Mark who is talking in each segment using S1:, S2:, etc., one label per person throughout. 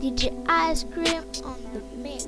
S1: DJ Ice Cream on the mix.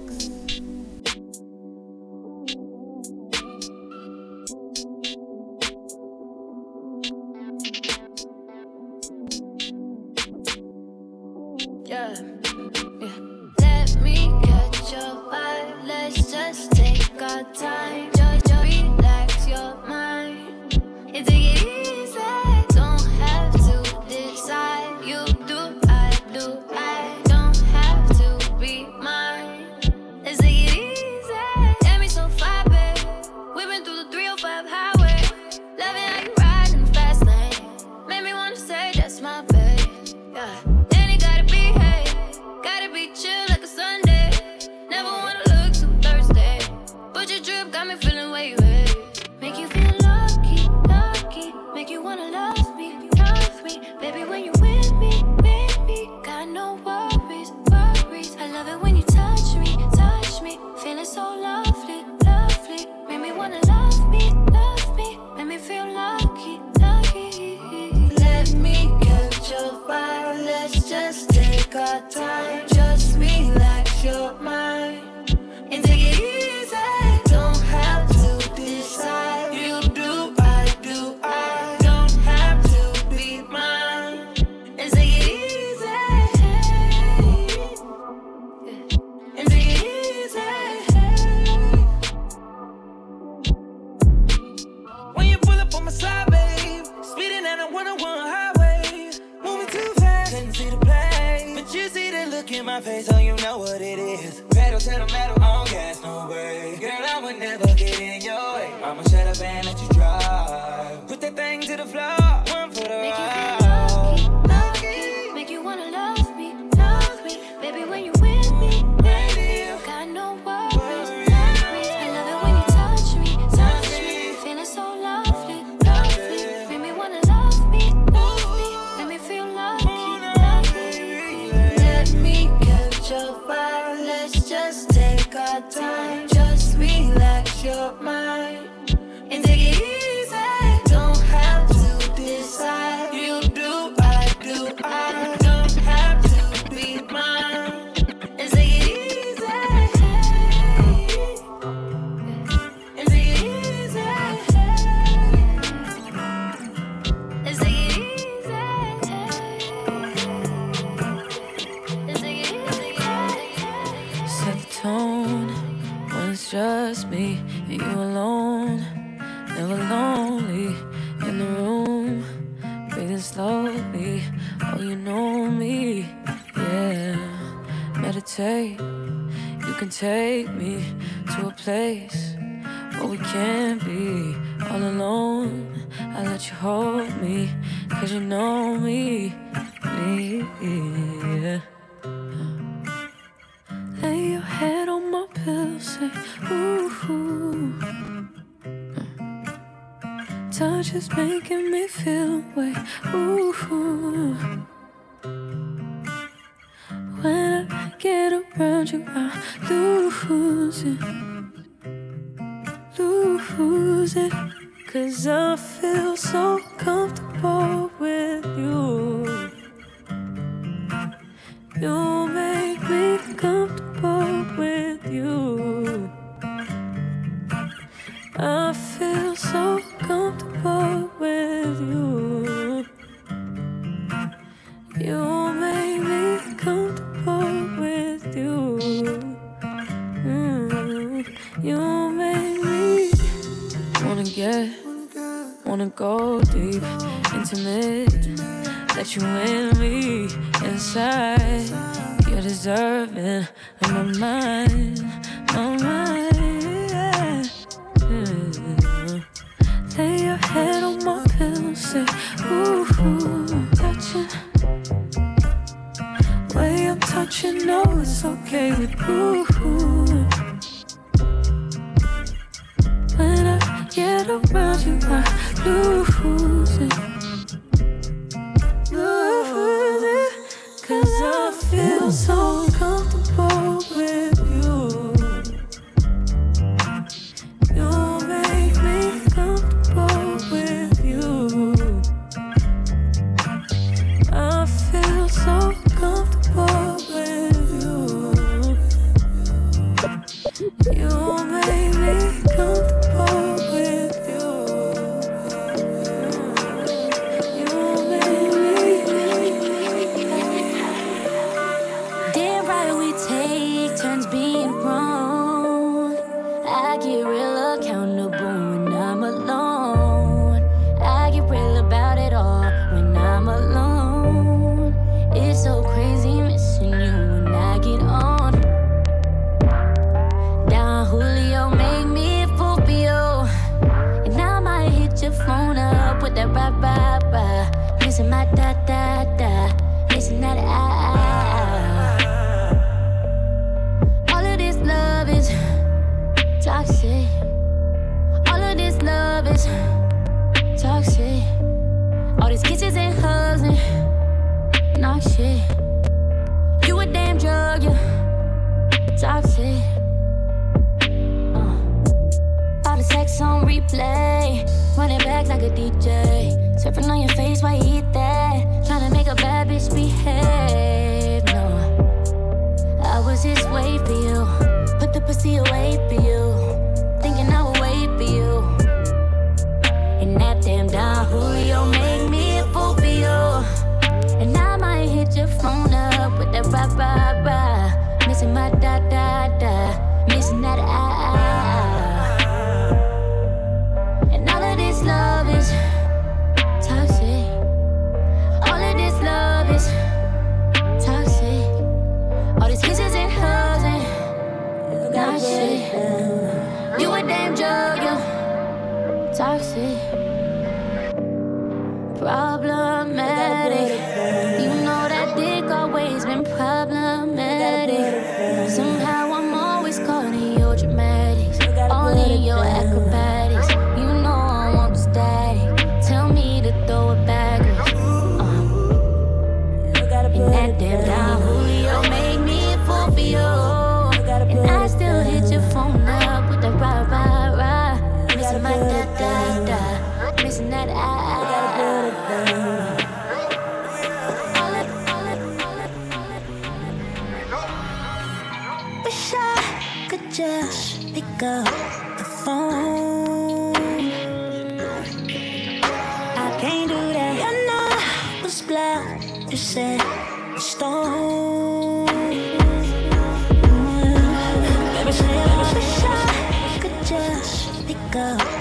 S2: I feel so
S3: comfortable. You
S4: said stone. Baby, say I wish I could just pick up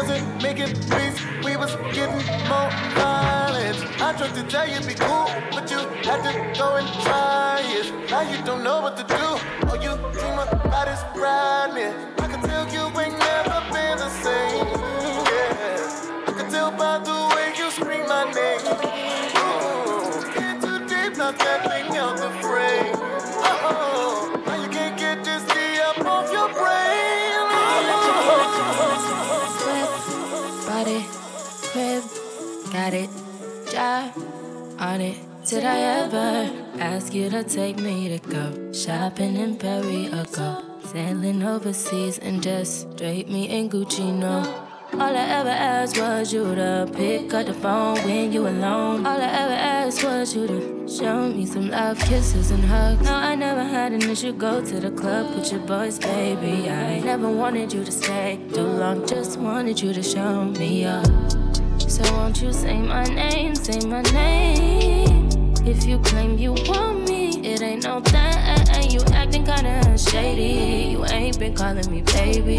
S4: Wasn't
S5: making peace, we was getting more violent. I tried to tell you be cool, but you had to go and try it. Now you don't know what to do. Oh, you dream about is riding.
S6: Ask you to take me to go shopping in Paris or go sailing overseas and just drape me in Gucci? No. All I ever asked was you to pick up the phone when you alone. All I ever asked was you to show me some love, kisses, and hugs. No, I never had an issue. Go to the club with your boys, baby. I never wanted you to stay too long, just wanted you to show me up. So won't you say my name, say my name? If you claim you want me, it ain't no thing. You acting kinda shady. You ain't been calling me baby.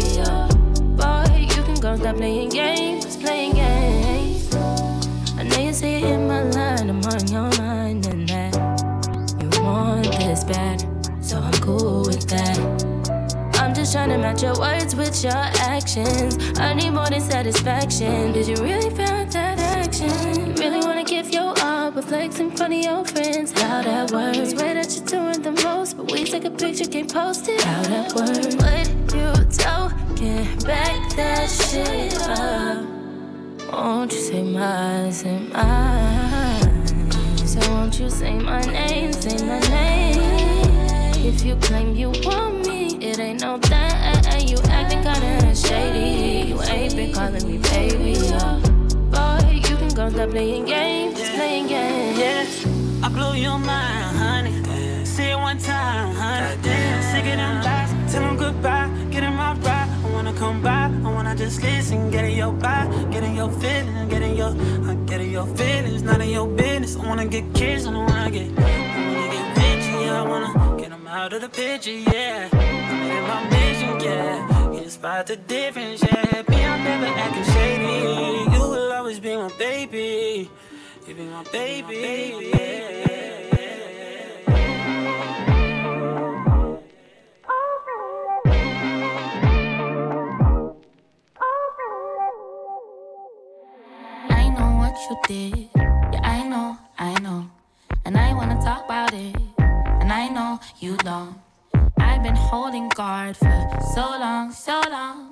S6: Boy, you can go stop playing games, playing games. I know you see it in my line, I'm on your mind, and that you want this bad, so I'm cool with that. I'm just trying
S1: to match your words with your actions. I need more than satisfaction. Did you really feel that action? You really wanna give your up with flex in front of your friends. How that works? Swear that you're doing the most, but we take a picture, can't post it. How that works? What you do? Get back that shit up. Won't you say my, say my? So won't you say my name, say my name? If you claim you want Stop playing games, playing games.
S7: Yes, I blew your mind, honey. Say it one time, honey. Sick of them lies, tell them goodbye. Get in my ride. I wanna come by. I wanna just listen, get in your vibe, get in your feelings, get in your, uh, get in your feelings. None of your business. I wanna get kids. I don't wanna get, I wanna get bitchy. I wanna them out of the picture, yeah. I'm in my vision. yeah. You spot the difference, yeah. Be I'm never acting shady. You always be my baby. You be my baby.
S1: Be my baby. You did. Yeah, I know, I know. And I wanna talk about it. And I know you don't. I've been holding guard for so long, so long.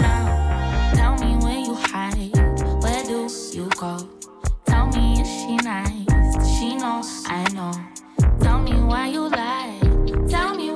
S1: go. Tell me, is she nice? She know, I know. Tell me why you lie. Tell me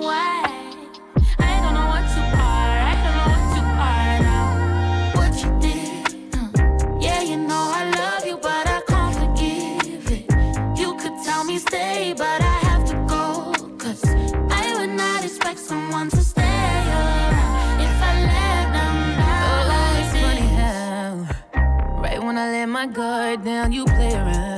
S8: right down, you play around.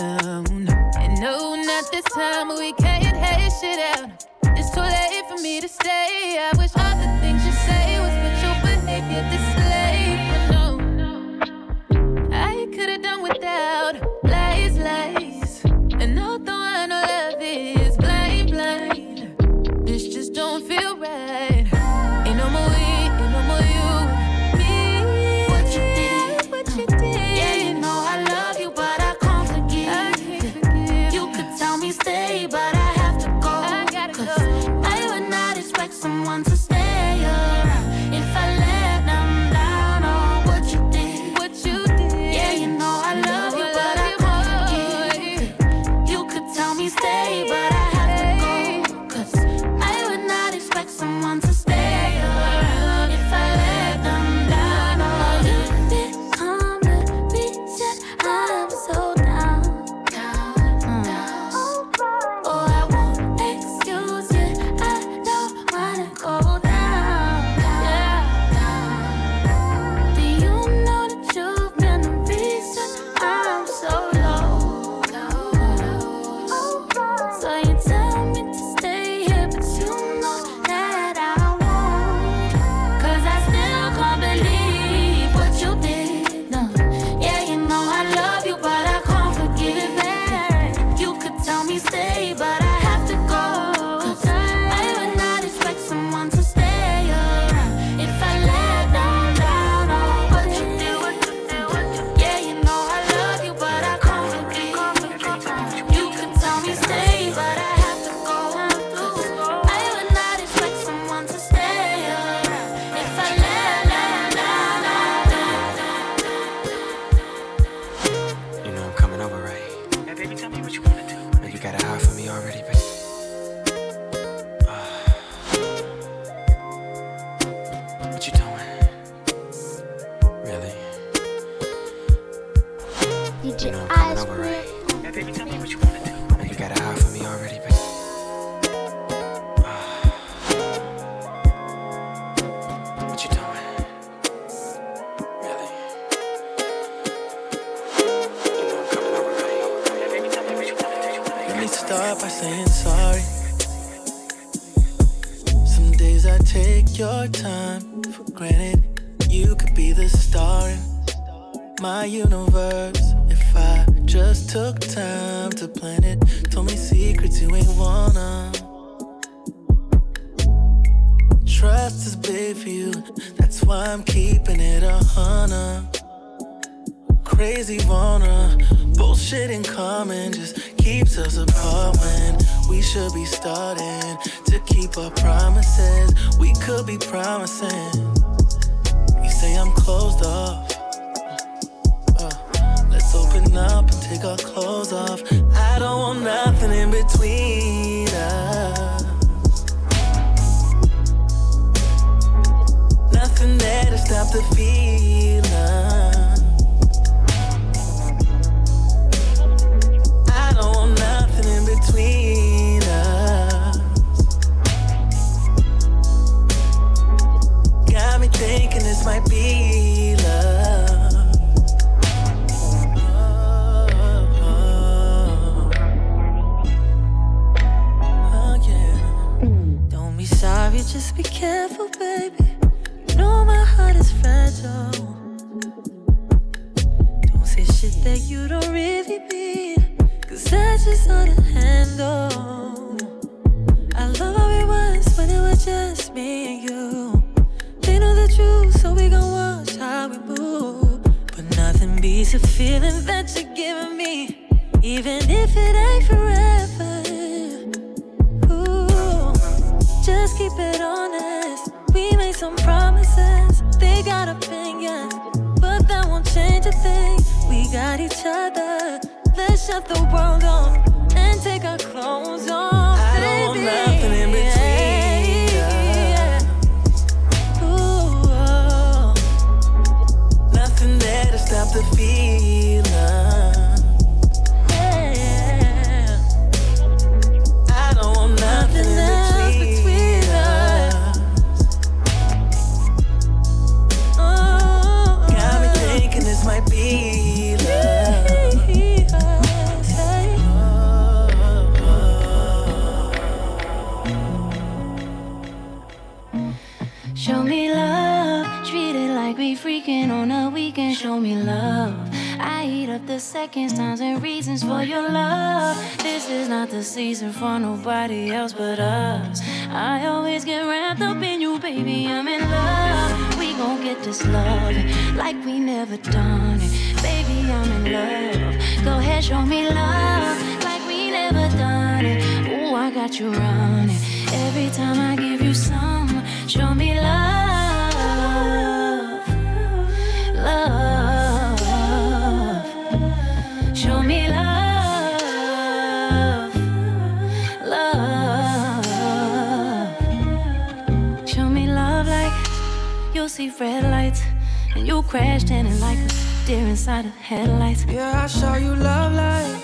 S8: You
S1: crashed in it like a deer inside the headlights.
S3: Yeah, I saw you love like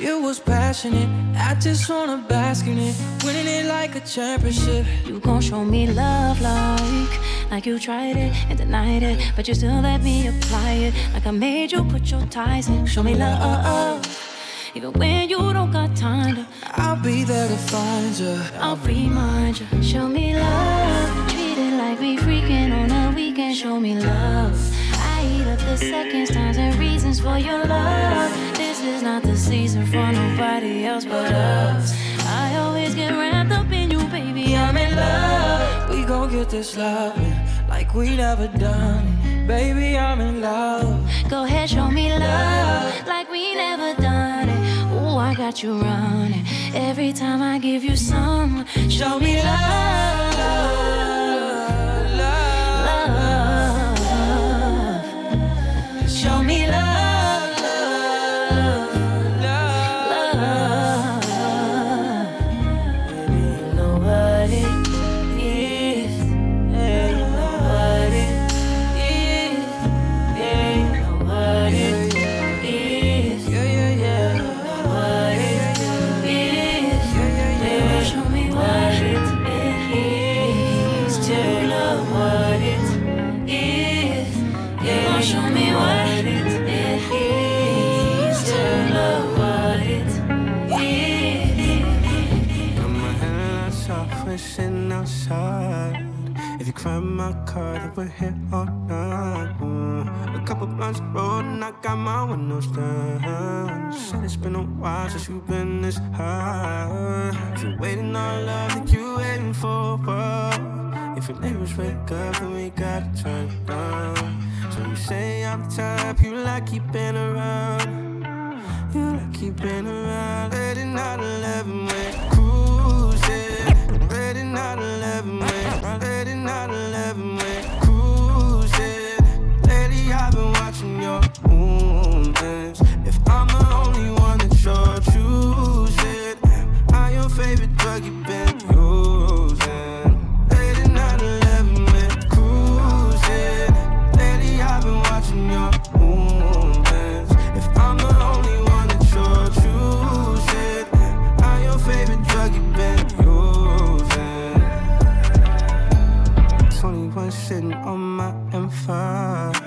S3: you was passionate. I just wanna bask in it, winning it like a championship.
S1: You gon' show me love like like you tried it and denied it, but you still let me apply it. Like I made you put your ties in. Show me love. Even when you don't got time to,
S3: I'll be there to find you.
S1: I'll remind you. Show me love like we freaking on a weekend. Show me love. I eat up the seconds, times, and reasons for your love. This is not the season for nobody else but us. I always get wrapped up in you, baby. I'm in love.
S3: We gon' get this love like we never done it. Baby, I'm in love.
S1: Go ahead, show me love like we never done it. Ooh, I got you running. Every time I give you some, show me love. me love. Tryna
S9: crime in my car that we're here all night. Mm. A couple blunts rolled and I got my windows down. Said it's been a while since you've been this high. If you're waiting on love, think you waiting for what? If your neighbors wake up, then we gotta turn down. So you say I'm the type you like keeping around. You like keeping around. Late at night, 11, I'm the only one that you're choosing, your favorite drug you've been using? Late at night, 11, we're cruising. Lately, I've been watching your movements. If I'm the only one that you're choosing, your favorite drug you've been using? 21 sitting on my M5.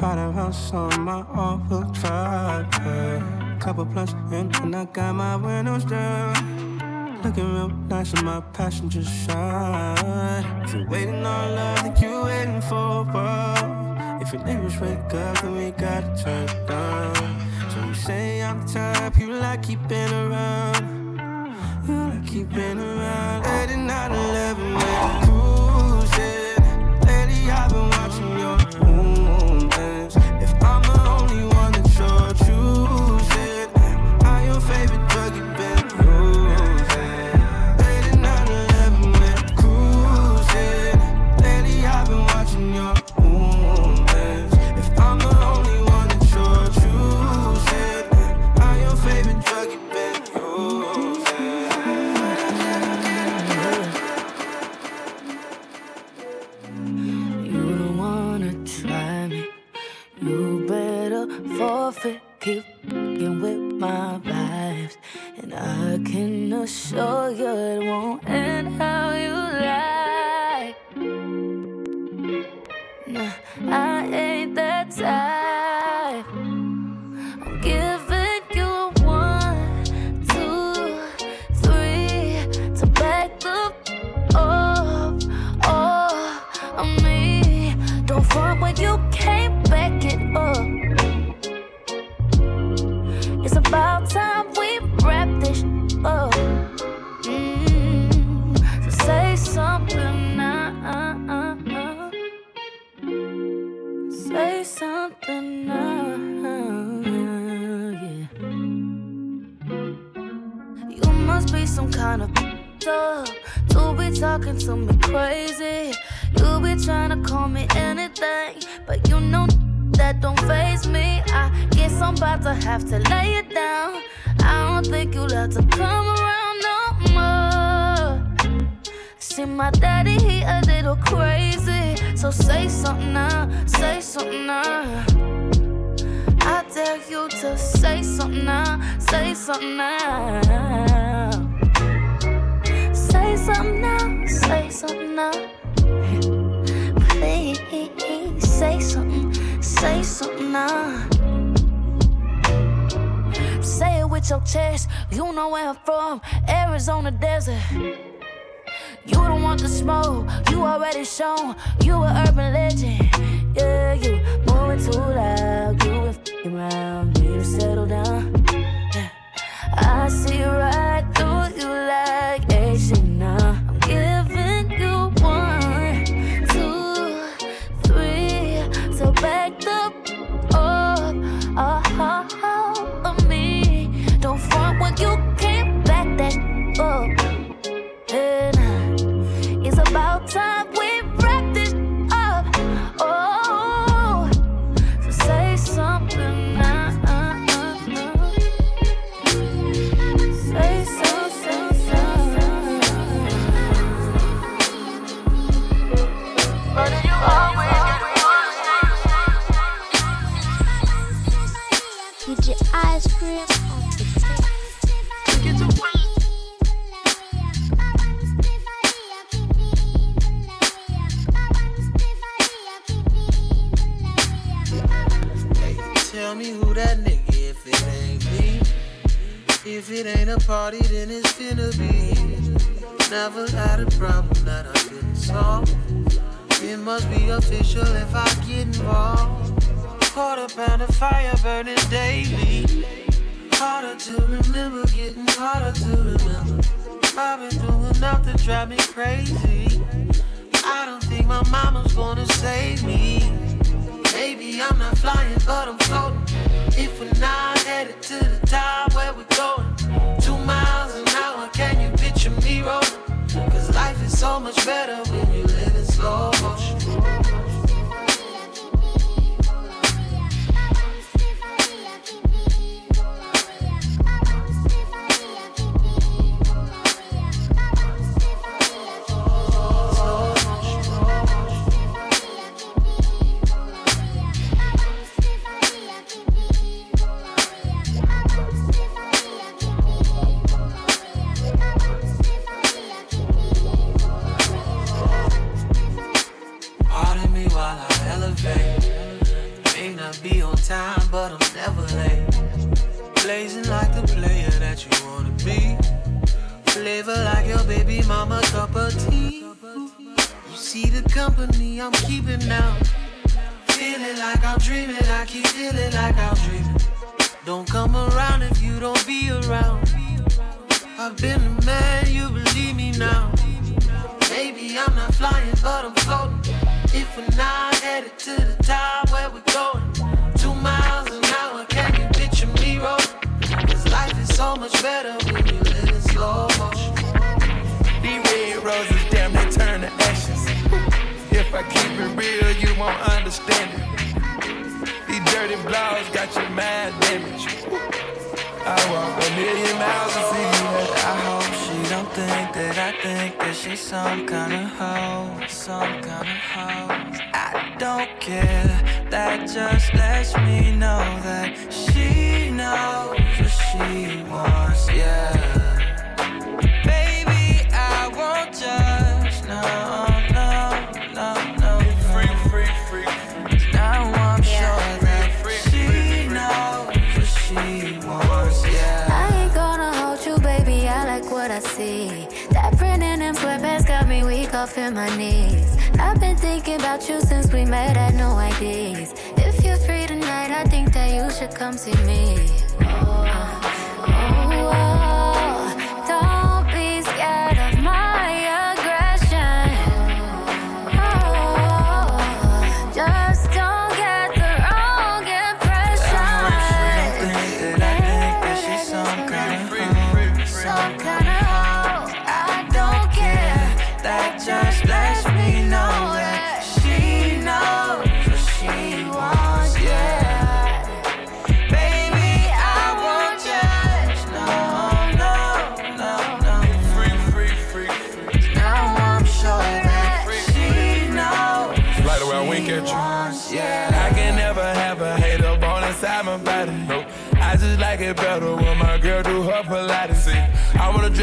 S9: Ride around on my all-wheel drive. Couple blunts in and I got my windows down. Looking real nice in my passenger side. If you're waiting on love, think you waiting for what? If your neighbors wake up, then we gotta turn down. So you say I'm the type you like keeping around. You like keeping around. Late at night, 11, we're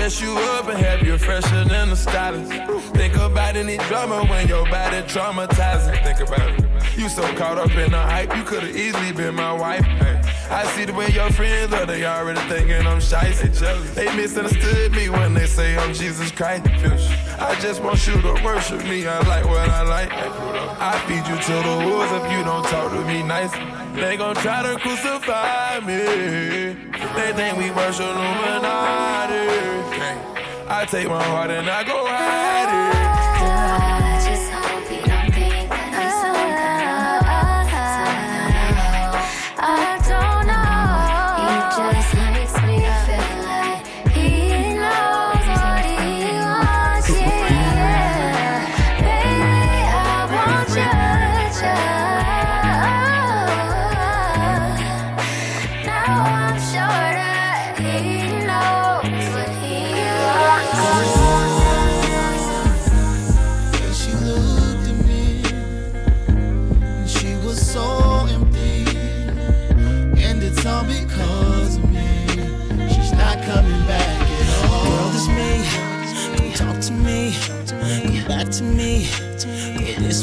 S10: dress you up and have you fresher than the stylist. Think about any drama when your body traumatizing. Think about it. You so caught up in the hype, you could've easily been my wife. Hey. I see the way your friends are, they already thinking I'm shy. They, misunderstood me when they say I'm Jesus Christ. I just want you to worship me, I like what I like. I feed you to the wolves if you don't talk to me nice. They gon' try to crucify me. They think we worship Illuminati. I take my heart and I go at it.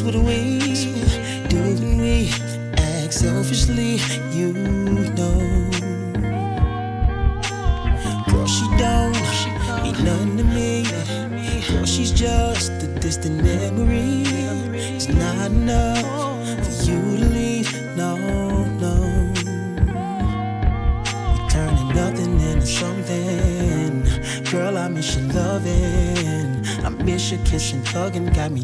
S6: What
S11: we do than we act selfishly? You know, girl, she don't mean nothing to me. Girl, she's just a distant memory. It's not enough for you to leave. No, no, You're turning nothing into something. Girl, I miss your loving. I miss your kissing, hugging, got me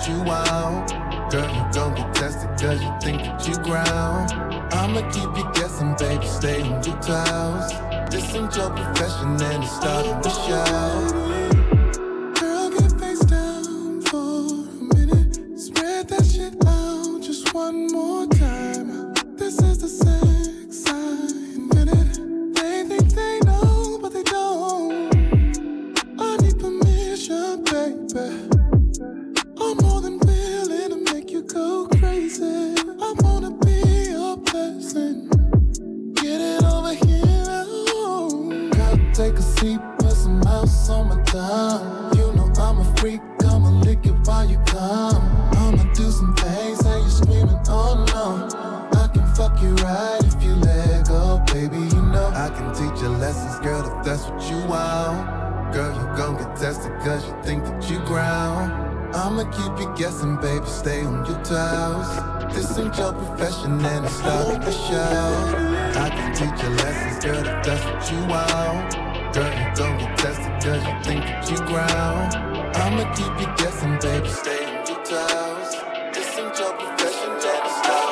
S12: what you want. Girl, you gon' get tested cause you think that you ground. I'ma keep you guessing, baby, stay on your toes. This ain't your profession and it's starting to show. Girl, if that's what you want. Girl, you gon' get tested cause you think that you ground. I'ma keep you guessing, baby, stay on your toes. This ain't your profession to show.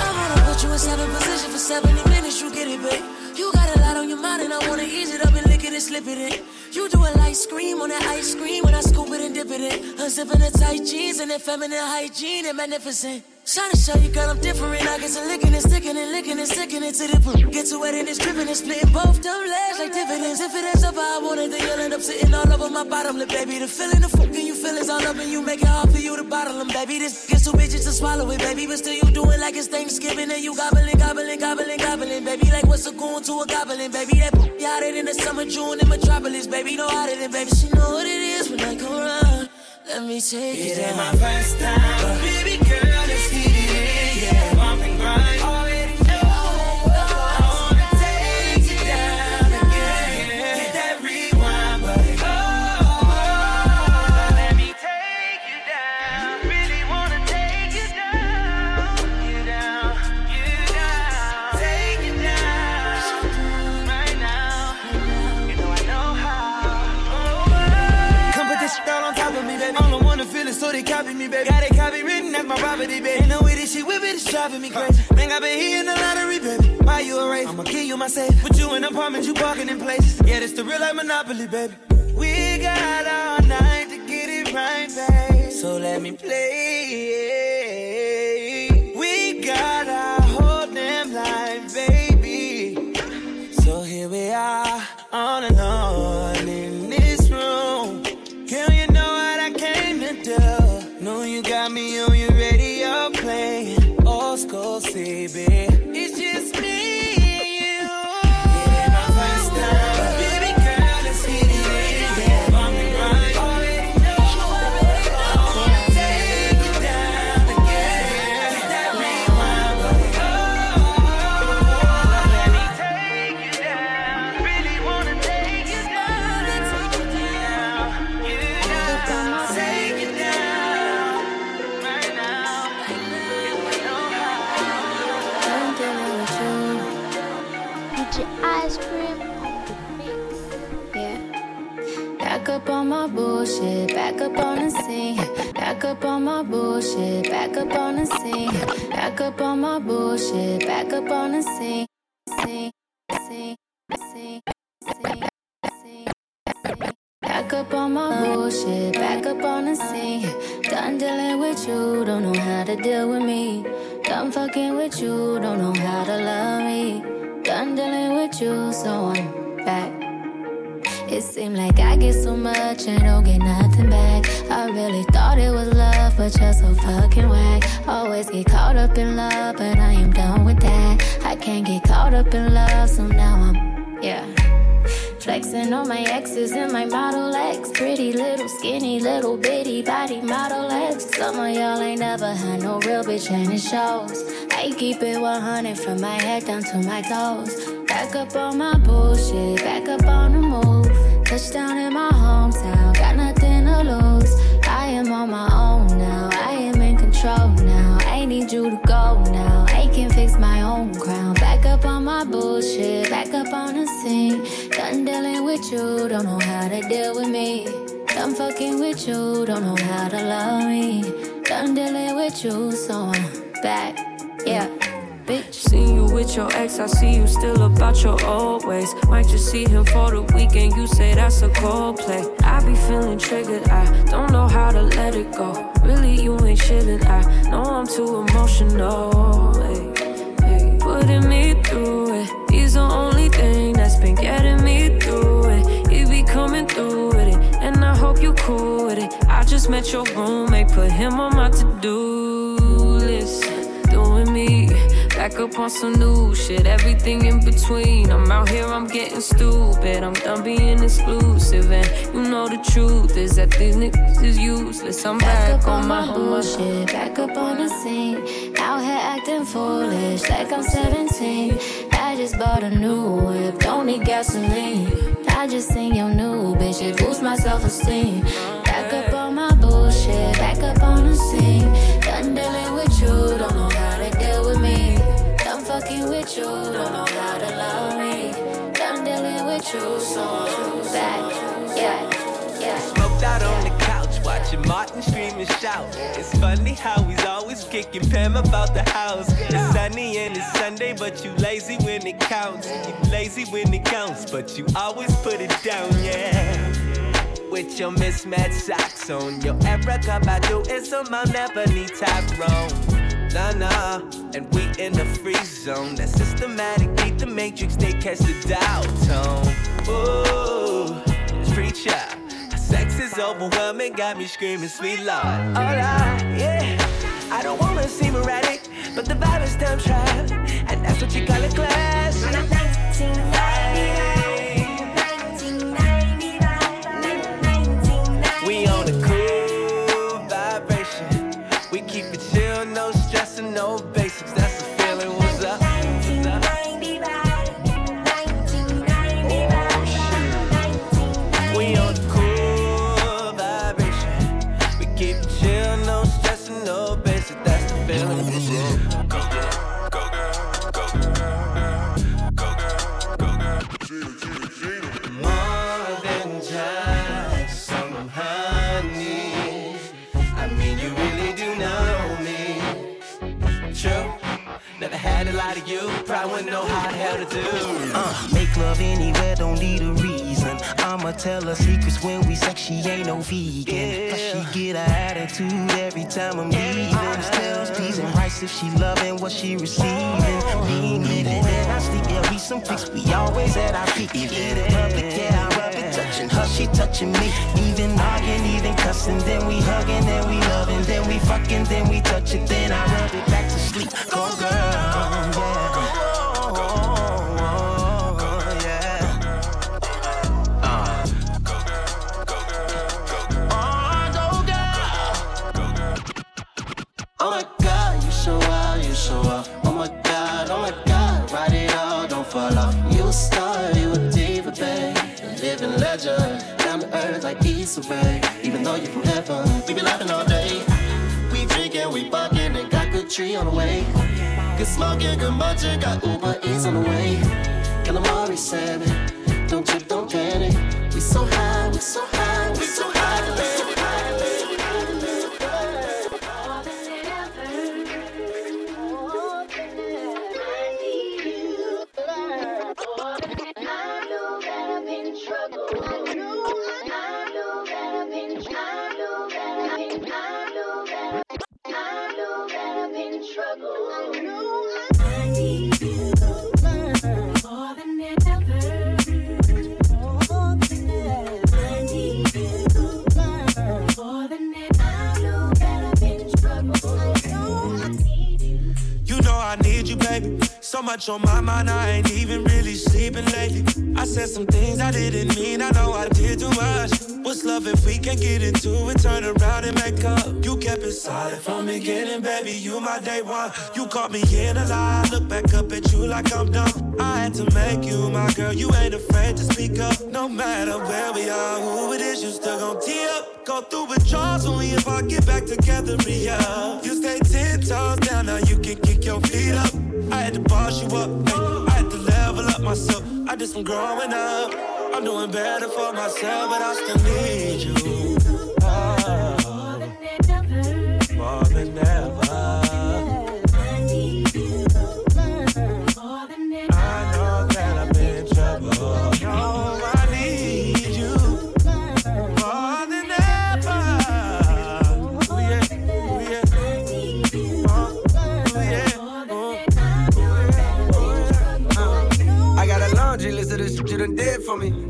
S4: I wanna put you in seven position for 70 minutes, you get it, babe. You got a lot on your mind and I wanna ease it up and lick it and slip it in. Do a light scream on that ice cream when I scoop it and dip it in. Unzipping the tight jeans and that feminine hygiene and magnificent. Trying to show you, girl, I'm different. I get to licking and sticking and licking and sticking it to the poop. Get to wet and it's dripping and splitting both them legs like dividends. If it ends up how I want it, then you'll end up sitting all over my bottom lip, baby. The feeling, the fucking feelings all up and you make it hard for you to bottle them, baby. This gets too bitches to swallow it, baby. But still you do it like it's Thanksgiving and you gobbling, gobbling, gobbling, gobbling, baby. Like what's a goon to a goblin, baby. That poop hotter in the summer, June in Metropolis, baby. No hotter than, baby. She know what it is when I come around. Let me take
S13: It
S4: it
S13: ain't my first time, baby girl, my property, baby. And the way that she whip it is driving me crazy. Think I been hitting the lottery, baby. Why you a race? I'ma kill you my safe. Put you in apartments, you parking in places. Yeah, this the real life monopoly, baby. We got all night to get it right, babe. So let me play. We got our whole damn life, baby. So here we are, on and
S6: up on my bullshit, back up on the scene. Back up on my bullshit, back up on the scene. Scene, scene, scene, scene, scene. Back up on my bullshit, back up on the scene. Done dealing with you, don't know how to deal with me. Done fucking with you, don't know how to love me. Done dealing with you, so I'm back. It seemed like I get so much and don't get nothing back. I really thought but you're so fucking whack. Always get caught up in love, but I am done with that. I can't get caught up in love, so now I'm, yeah. Flexing on my exes and my Model X. Pretty little, skinny, little bitty body Model X. Some of y'all ain't never had no real bitch and it shows. I keep it 100 from my head down to my toes. Back up on my bullshit, back up on the move. Touchdown in my hometown, got nothing to lose. I am on my own need you to go now, I can fix my own crown. Back up on my bullshit, back up on the scene. Done dealing with you, don't know how to deal with me. Done fucking with you, don't know how to love me. Done dealing with you, so I'm back, yeah. Bitch.
S3: Seen you with your ex, I see you still about your old ways. Might just see him for the weekend, you say that's a cold play. I be feeling triggered, I don't know how to let it go. Really, you ain't chillin', I know I'm too emotional. Hey, hey. Putting me through it, he's the only thing that's been getting me through it. He be coming through with it, and I hope you cool with it. I just met your roommate, put him on my to do. Back up on some new shit, everything in between. I'm out here, I'm getting stupid. I'm done being exclusive, and you know the truth is that these niggas is useless. I'm back,
S6: Back up
S3: on my
S6: bullshit, back up on the scene. Out here acting foolish, like I'm 17. I just bought a new whip, don't need gasoline. I just seen your new bitch, it boosts my self esteem. Back up on my bullshit, back up on the scene. Done dealing with you, don't with you, don't know how to love me. Done dealing with you, so I'm yeah, yeah.
S14: Smoked out on the couch, watching Martin scream and shout. It's funny how he's always kicking Pam about the house. It's sunny and it's Sunday, but you lazy when it counts. You lazy when it counts, but you always put it down, yeah. With your mismatched socks on, your Erykah Badu is some I'll never need Tyrone. Nah, nah, and we in the free zone. That systematic beat the matrix, they catch the dial tone. Ooh, it's. Sex is overwhelming, got me screaming, sweet Lord. Alright, yeah. I don't wanna seem erratic, but the vibe is time trapped, and that's what you call a class. She receiving. Being even when I sleep, yeah, we some freaks. We always at our peak. Even public, yeah, I rub it, touching her, she touching me. Even arguing, even cussing, then we hugging, then we loving, then we fucking, then we touch it, then I
S15: Good munching, got Uber Eats on the way.
S9: Much on my mind, I ain't even really sleeping lately. I said some things I didn't mean, I know I did too much. What's love if we can't get into it? Turn around and make up. You kept it solid from beginning, baby. You my day one. You caught me in a lie. Look back up at you like I'm dumb. I had to make you my girl. You ain't afraid to speak up. No matter where we are, who it is, you still gon' tee up. Go through withdrawals when we I get back together, yeah. You stay ten toes down, now you can kick your feet up. I had to boss you up, ay, I had to level up myself. I did some growing up. I'm doing better for myself, but I still need you.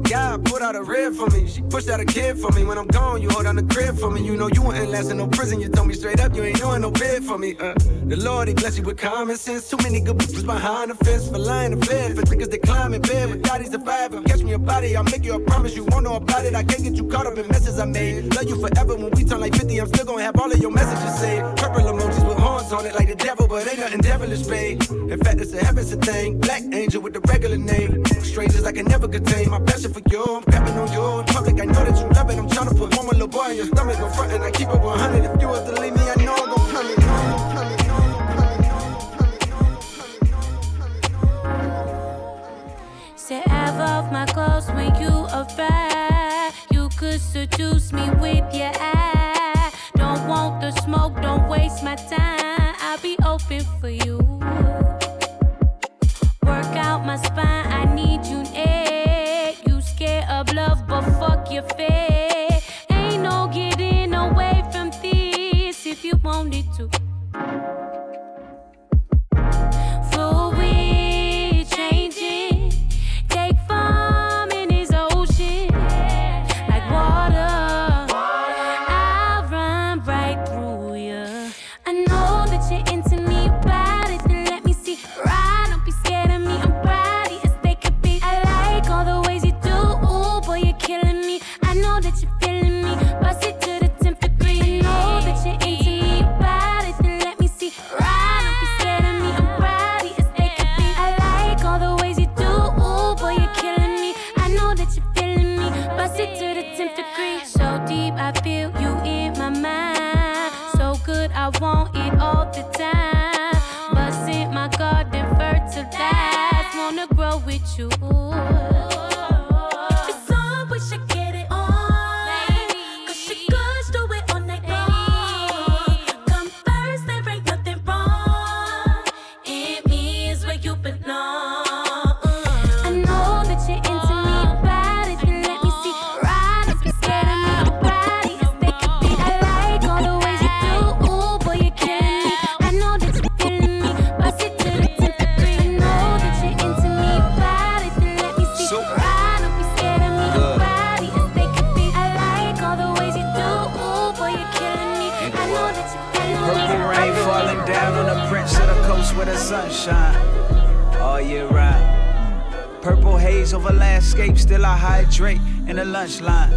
S13: For put out a rib for me. She pushed out a kid for me. When I'm gone, you hold down the crib for me. You know you wouldn't last in no prison. You told me straight up, you ain't doing no bid for me. Uh, the Lord, he bless you with common sense. Too many good bitches behind the fence for lying in bed. For niggas that climb in bed with daddies surviving. Catch me a body, I'll make you a promise. You won't know about it. I can't get you caught up in messes I made. Love you forever when we turn like 50. I'm still gonna have all of your messages saved. Purple emojis with horns on it like the devil, but ain't nothing devilish, babe. In fact, it's a heaven's a thing. Black angel with the regular name. Strangers I can never contain. My passion for you, I'm on you. In public, I know that you it. I'm trying put one more little boy in your stomach. No front and I keep it 100. If you was to leave me, I know I'm come in.
S1: Say half of my clothes when you arrive. You could seduce me with your eye. Don't want the smoke, don't waste my time.
S16: Still I hydrate in the lunch line.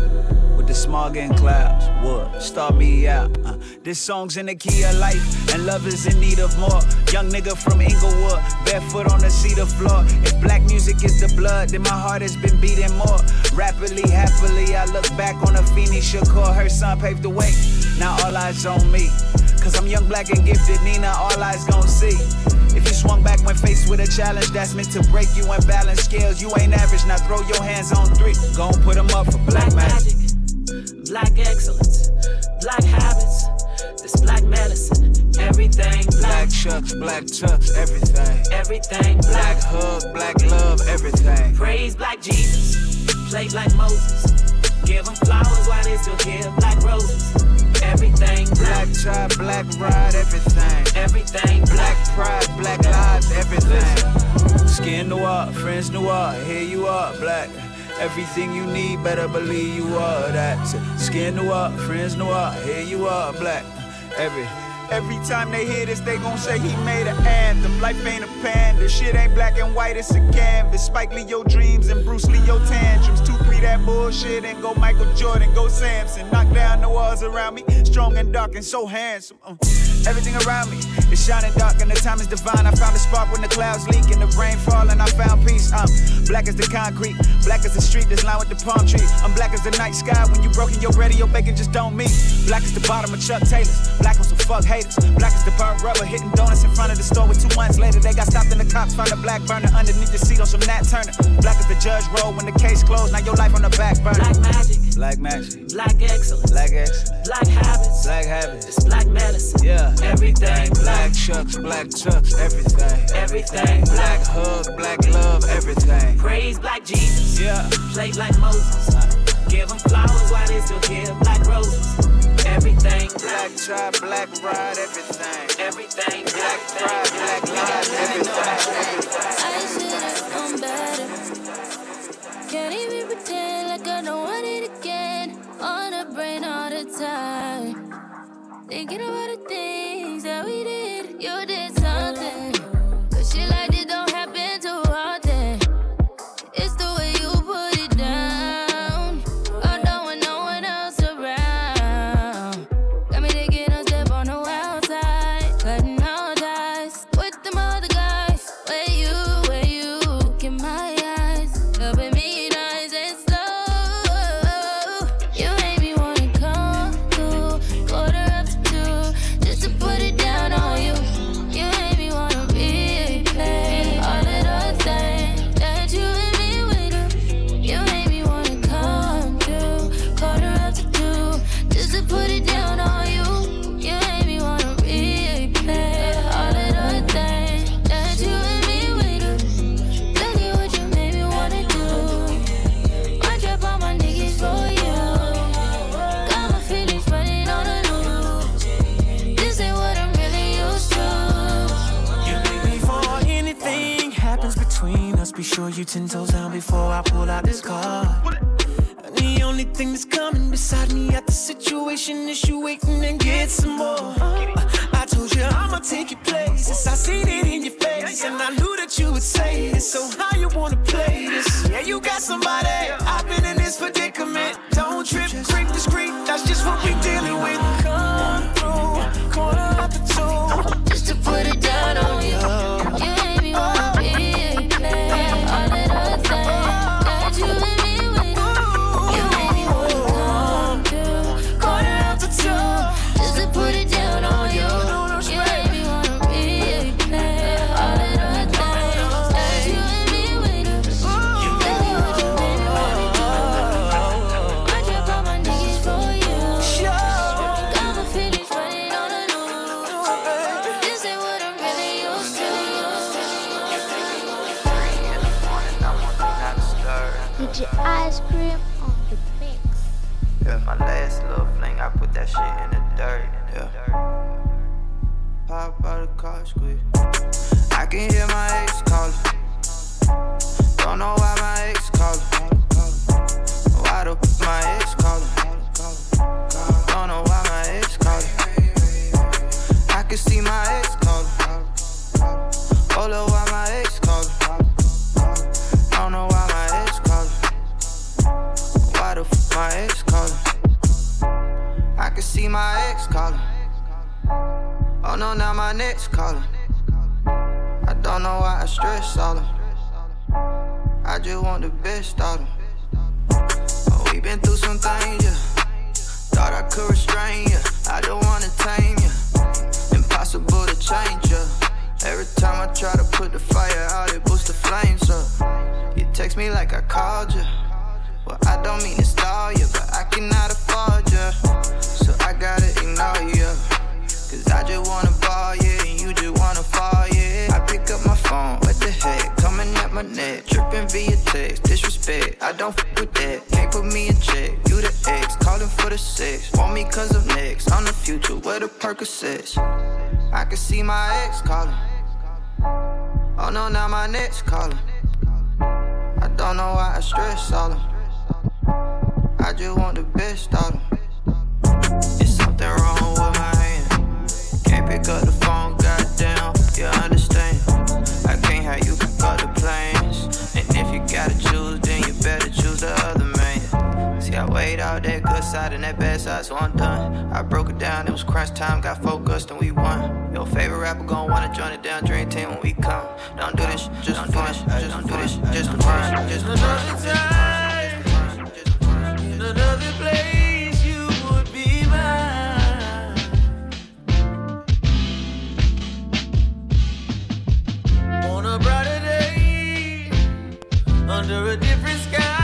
S16: With the smog and clouds, what? Start me out. Uh, this song's in the key of life, and love is in need of more. Young nigga from Inglewood, barefoot on the cedar floor. If black music is the blood, then my heart has been beating more. Rapidly, happily, I look back on a Afeni Shakur, her son paved the way. Now all eyes on me, cause I'm young, black, and gifted. Nina, all eyes gon' see. If you swung back when faced with a challenge that's meant to break you and balance scales, you ain't average. Now throw your hands on three. Gon' put them up for black, black magic.
S17: Black excellence, black habits, this black medicine, everything black.
S16: Black black tucks, everything.
S17: Everything
S16: black. Black hug, black love, everything.
S17: Praise black Jesus, play black Moses. Give them flowers while they still give black roses. Everything
S16: black. Black tie, black ride, everything.
S17: Everything
S16: black. Pride, black lives, everything. Skin noir, friends noir, here you are, black. Everything you need, better believe you are that. Skin noir, friends noir, here you are, black. Every Every time they hear this, they gon' say he made an anthem. Life ain't a panda, shit ain't black and white, it's a canvas. Spike Lee your dreams and Bruce Lee your tantrums. Two, three that bullshit and go Michael Jordan, go Samson. Knock down the walls around me, strong and dark and so handsome. Uh. Everything around me is shining dark and the time is divine. I found a spark when the clouds leak and the rain fall and I found peace. I'm black as the concrete, black as the street that's lined with the palm trees. I'm black as the night sky when you broken your radio bacon just don't meet. Black as the bottom of Chuck Taylor's, black as some fuck haters. Black as the burnt rubber, hitting donuts in front of the store with two months later. They got stopped and the cops found a black burner underneath the seat on some Nat Turner. Black as the judge rolled when the case closed. Now your life on the back burner.
S17: Black magic.
S16: Black magic.
S17: Black excellence.
S16: Black excellence.
S17: Black habits.
S16: Black habits.
S17: It's black medicine.
S16: Yeah.
S17: Everything
S16: black. chucks, black tucks, everything.
S17: Everything
S16: black. Hug, black love, everything.
S17: Praise black Jesus.
S16: Yeah.
S17: Play black Moses. Give them flowers while they still give black roses. Everything
S16: black tie, black ride, everything.
S17: Everything
S16: black pride, black lives, everything.
S1: I should've known better. Can't even pretend like I don't want it again. On the brain all the time. Thinking about the things that we did. You did something. Cause shit like this
S18: sure you ten toes down before I pull out this card. And the only thing that's coming beside me at the situation is you waiting and get some more. Uh, I told you I'ma take your places. I seen it in your face, and I knew that you would say it. So how you wanna play this? Yeah, you got somebody. I've been in this predicament. Don't trip, creep discreet. That's just what we dealing with. Come through, corner after two,
S1: just to put it down on you.
S19: No, now my next calling. I don't know why I stress all them. I just want the best out of them. Oh, we been through some things, yeah. Thought I could restrain you. I don't wanna tame you. Impossible to change you. Every time I try to put the fire out, it boosts the flames up. You text me like I called you. Well, I don't mean to stall you, but I cannot afford you. So I gotta ignore you. Cause I just wanna ball, yeah, and you just wanna fall, yeah. I pick up my phone, what the heck? Coming at my neck, tripping via text, disrespect. I don't fuck with that, can't put me in check. You the ex, calling for the sex. Want me cause of next, on the future, where the Percocets. I can see my ex calling. Oh no, now my next calling. I don't know why I stress all them. I just want the best out of them. It's Can't pick up the phone, goddamn. You understand? I can't have you pick up the plans. And if you gotta choose, then you better choose the other man. See, I weighed out that good side and that bad side, so I'm done. I broke it down, it was crunch time, got focused, and we won. Your favorite rapper gon' wanna join it down, dream team when we come. Don't do this, just don't do this, just don't do this, just for fun, just for fun.
S20: Under a different sky,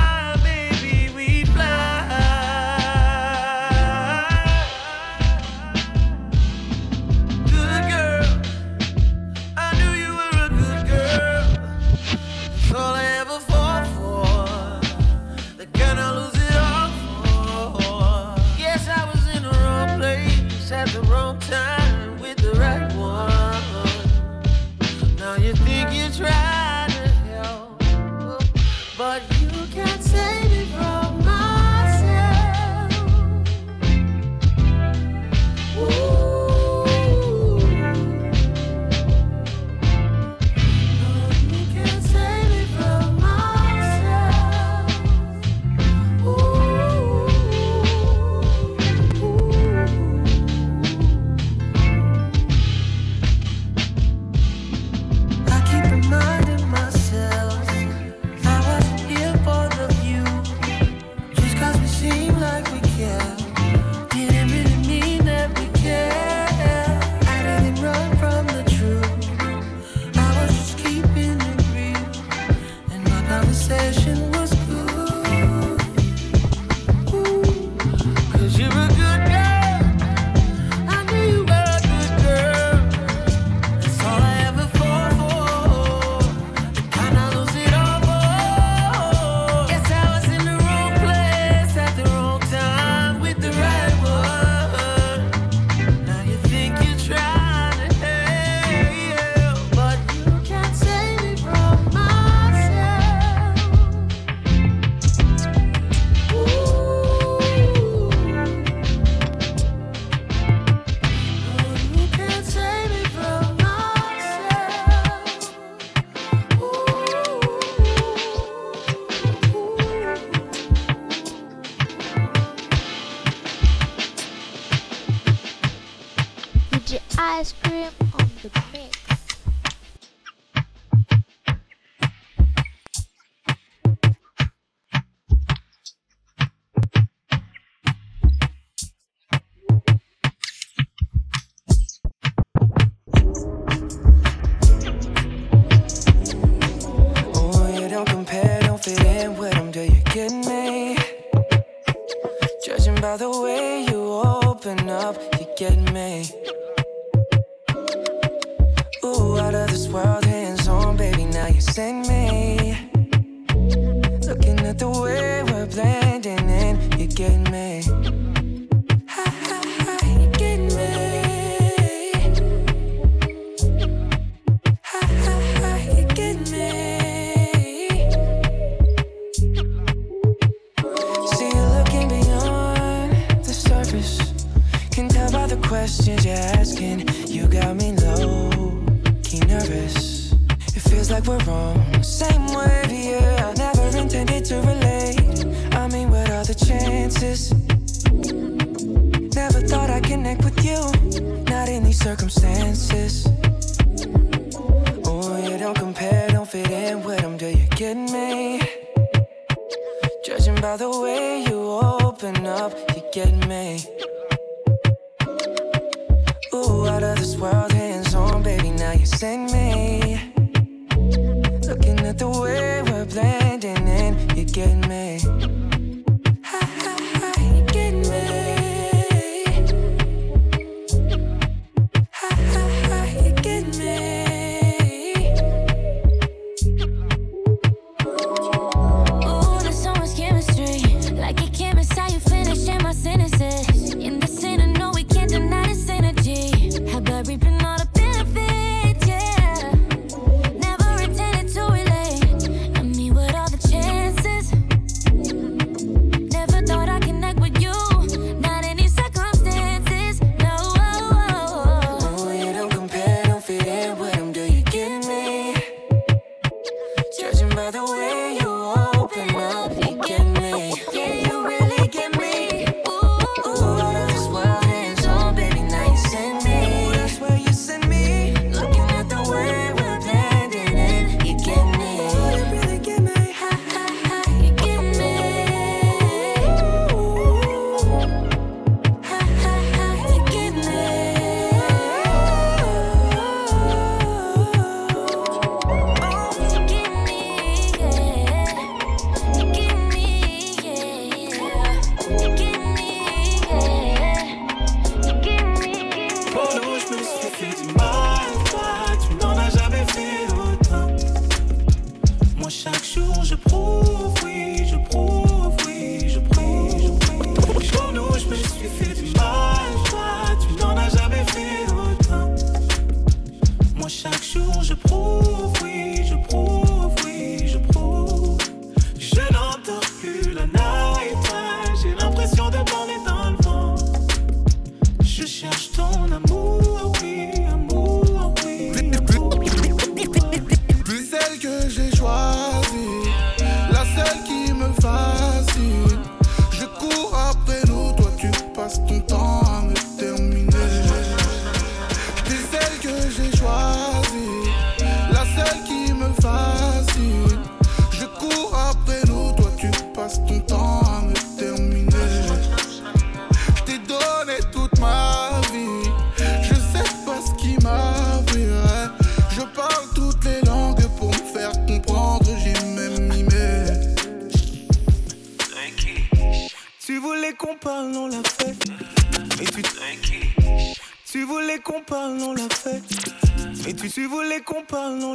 S4: Judging by the way you open up, you get me. Ooh, out of this world, hands on, baby, now you sing me. Looking at the way we're blending in, you get me. Questions you're asking. You got me low, key nervous. It feels like we're wrong. Same wave, yeah. Never intended to relate. I mean, what are the chances? Never thought I'd connect with you, not in these circumstances. Oh, you don't compare, don't fit in with them, do you get me? Judging by the way you open up, you get me. This world, hands on, baby, now you send me. Looking at the way we're blending in, you get me.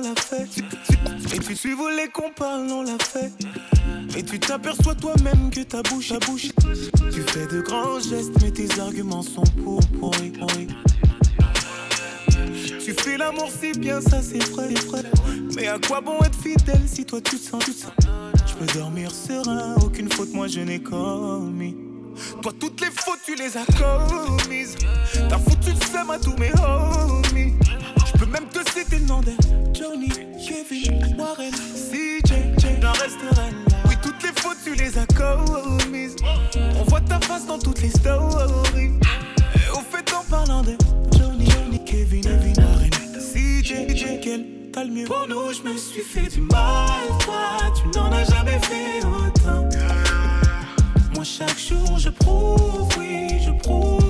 S21: Et tu, tu voulais qu'on parle, on l'a fait. Mais tu t'aperçois toi-même que ta bouche à bouche. Tu fais de grands gestes, mais tes arguments sont pour pourris. pourris. Tu fais l'amour si bien, ça c'est vrai, vrai. Mais à quoi bon être fidèle si toi tu te sens, tu te sens Je peux dormir serein, aucune faute moi je n'ai commis. Toi toutes les fautes tu les as commises. T'as foutu le seum à tous mes homies. De Johnny, Kevin, Warren, CJ, j'en resterai là. Oui toutes les fautes tu les as commises. On voit ta face dans toutes les stories. Et au fait en parlant de Johnny, Johnny, Kevin, Kevin, Warren, CJ, quel t'as le mieux. Pour nous, je me suis fait du mal. Toi, tu n'en as jamais fait autant. Moi, chaque jour, je prouve, oui, je prouve,